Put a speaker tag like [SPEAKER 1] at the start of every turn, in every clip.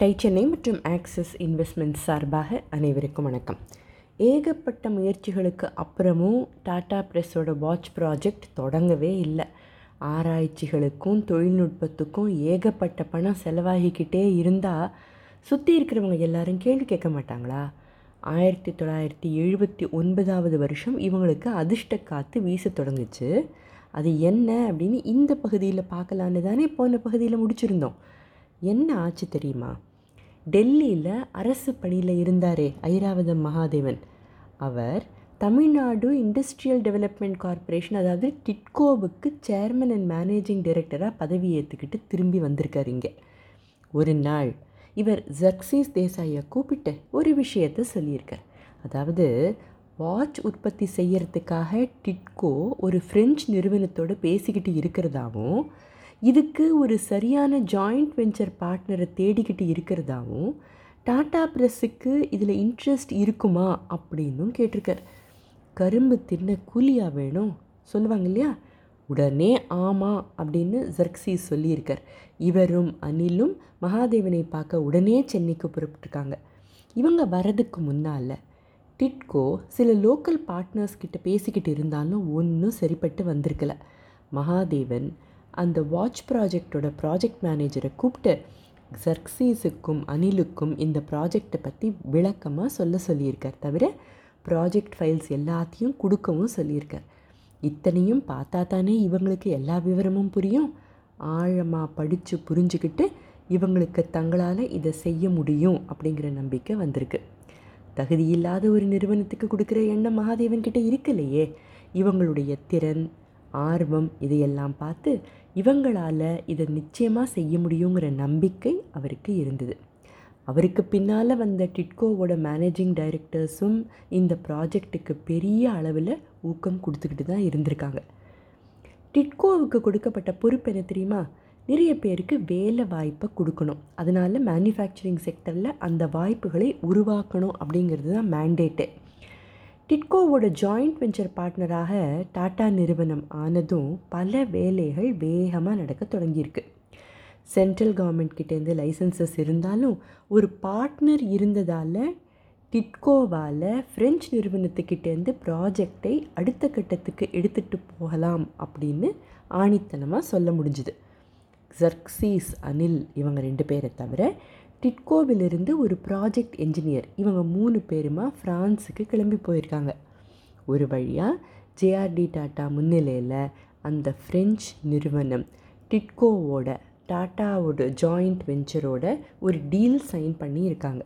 [SPEAKER 1] Tie Chennai மற்றும் axis investment சார்பாக அனைவருக்கும் வணக்கம். ஏகப்பட்ட முயற்சிகளுக்கு அப்புறமும் டாடா ப்ரெஸ்ஸோட வாட்ச் ப்ராஜெக்ட் தொடங்கவே இல்லை. ஆராய்ச்சிகளுக்கும் தொழில்நுட்பத்துக்கும் ஏகப்பட்ட பணம் செலவாகிக்கிட்டே இருந்தால் சுற்றி இருக்கிறவங்க எல்லாரும் கேள்வி கேட்க மாட்டாங்களா? ஆயிரத்தி தொள்ளாயிரத்தி எழுபத்தி ஒன்பதாவது வருஷம் இவங்களுக்கு அதிர்ஷ்ட காற்று வீச தொடங்குச்சு. அது என்ன அப்படின்னு இந்த பகுதியில் பார்க்கலான்னு தானே போன பகுதியில் முடிச்சிருந்தோம். என்ன ஆச்சு தெரியுமா? டெல்லியில் அரசு பணியில் இருந்தாரே ஐராவதம் மகாதேவன். அவர் தமிழ்நாடு இண்டஸ்ட்ரியல் டெவலப்மெண்ட் கார்ப்பரேஷன் அதாவது டிட்கோவுக்கு சேர்மன் அண்ட் மேனேஜிங் டைரக்டராக பதவி ஏற்றுக்கிட்டு திரும்பி வந்திருக்காரு இங்கே. ஒரு நாள் இவர் ஜக்சீஸ் தேசாயை கூப்பிட்டு ஒரு விஷயத்தை சொல்லியிருக்கார். அதாவது வாட்ச் உற்பத்தி செய்யறதுக்காக டிட்கோ ஒரு ஃப்ரெஞ்ச் நிறுவனத்தோடு பேசிக்கிட்டு இருக்கிறதாவும் இதுக்கு ஒரு சரியான ஜாயிண்ட் வெஞ்சர் பார்ட்னரை தேடிக்கிட்டு இருக்கிறதாவும் டாடா ப்ரெஸ்ஸுக்கு இதில் இன்ட்ரெஸ்ட் இருக்குமா அப்படின்னும் கேட்டிருக்கார். கரும்பு தின்ன கூலியா வேணும்? சொல்லுவாங்க இல்லையா? உடனே ஆமாம் அப்படின்னு ஜர்க்ஸீஸ் சொல்லியிருக்கார். இவரும் அனிலும் மகாதேவனை பார்க்க உடனே சென்னைக்கு புறப்பட்டுருக்காங்க. இவங்க வரதுக்கு முன்னால் டிட்கோ சில லோக்கல் பார்ட்னர்ஸ் கிட்ட பேசிக்கிட்டு இருந்தாலும் ஒன்றும் சரிப்பட்டு வந்திருக்கல. மகாதேவன் அந்த வாட்ச் ப்ராஜெக்டோட ப்ராஜெக்ட் மேனேஜரை கூப்பிட்டு சர்க்சீஸுக்கும் அனிலுக்கும் இந்த ப்ராஜெக்டை பற்றி விளக்கமாக சொல்ல சொல்லியிருக்கார் தவிர ப்ராஜெக்ட் ஃபைல்ஸ் எல்லாத்தையும் கொடுக்கவும் சொல்லியிருக்கார். இத்தனையும் பார்த்தா தானே இவங்களுக்கு எல்லா விவரமும் புரியும். ஆழமாக படித்து புரிஞ்சுக்கிட்டு இவங்களுக்கு தங்களால் இதை செய்ய முடியும் அப்படிங்கிற நம்பிக்கை வந்திருக்கு. தகுதியில்லாத ஒரு நிறுவனத்துக்கு கொடுக்குற எண்ணம் மகாதேவன்கிட்ட இருக்கலையே. இவங்களுடைய திறன் ஆர்வம் இதையெல்லாம் பார்த்து இவங்களால் இதை நிச்சயமாக செய்ய முடியுங்கிற நம்பிக்கை அவருக்கு இருந்தது. அவருக்கு பின்னால் வந்த டிட்கோவோட மேனேஜிங் டைரக்டர்ஸும் இந்த ப்ராஜெக்ட்டுக்கு பெரிய அளவில் ஊக்கம் கொடுத்துக்கிட்டு தான் இருந்திருக்காங்க. டிட்கோவுக்கு கொடுக்கப்பட்ட பொறுப்பு என்ன தெரியுமா? நிறைய பேருக்கு வேலை வாய்ப்பை கொடுக்கணும். அதனால் மேனுஃபேக்சரிங் செக்டரில் அந்த வாய்ப்புகளை உருவாக்கணும் அப்படிங்கிறது தான் மேண்டேட்டு டிட்கோவோட ஜாயிண்ட் வெஞ்சர் பார்ட்னராக டாடா நிறுவனம் ஆனதும் பல வேலைகள் வேகமாக நடக்க தொடங்கியிருக்கு. சென்ட்ரல் கவர்மெண்ட் கிட்டேருந்து லைசன்சஸ் இருந்தாலும் ஒரு பார்ட்னர் இருந்ததால் டிட்கோவால் ஃப்ரெஞ்ச் நிறுவனத்துக்கிட்டேருந்து ப்ராஜெக்டை அடுத்த கட்டத்துக்கு எடுத்துகிட்டு போகலாம் அப்படின்னு ஆணித்தனமாக சொல்ல முடிஞ்சுது. ஜர்க்சீஸ் அனில் இவங்க ரெண்டு பேரை தவிர டிட்கோவிலிருந்து ஒரு ப்ராஜெக்ட் என்ஜினியர். இவங்க மூணு பேருமா ஃப்ரான்ஸுக்கு கிளம்பி போயிருக்காங்க. ஒரு வழியாக ஜேஆர்டி டாட்டா முன்னிலையில் அந்த ஃப்ரெஞ்ச் நிறுவனம் டிட்கோவோட டாட்டாவோட ஜாயிண்ட் வெஞ்சரோட ஒரு டீல் சைன் பண்ணி இருக்காங்க.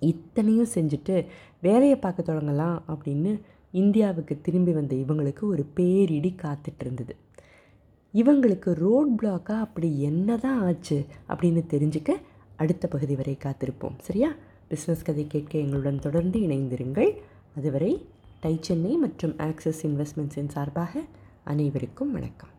[SPEAKER 1] இத்தனையும் செஞ்சுட்டு வேலையை பார்க்க தொடங்கலாம் அப்படின்னு இந்தியாவுக்கு திரும்பி வந்த இவங்களுக்கு ஒரு பேரிடி காத்துட்டு இருந்தது இவங்களுக்கு ரோட் பிளாக்காக அப்படி என்ன தான் ஆச்சு அப்படின்னு தெரிஞ்சுக்க அடுத்த பகுதி வரை காத்திருப்போம். சரியா? பிஸ்னஸ் கதை கேட்க எங்களுடன் தொடர்ந்து இணைந்திருங்கள். அதுவரை டை சென்னை மற்றும் ஆக்சிஸ் இன்வெஸ்ட்மெண்ட்ஸின் சார்பாக அனைவருக்கும் வணக்கம்.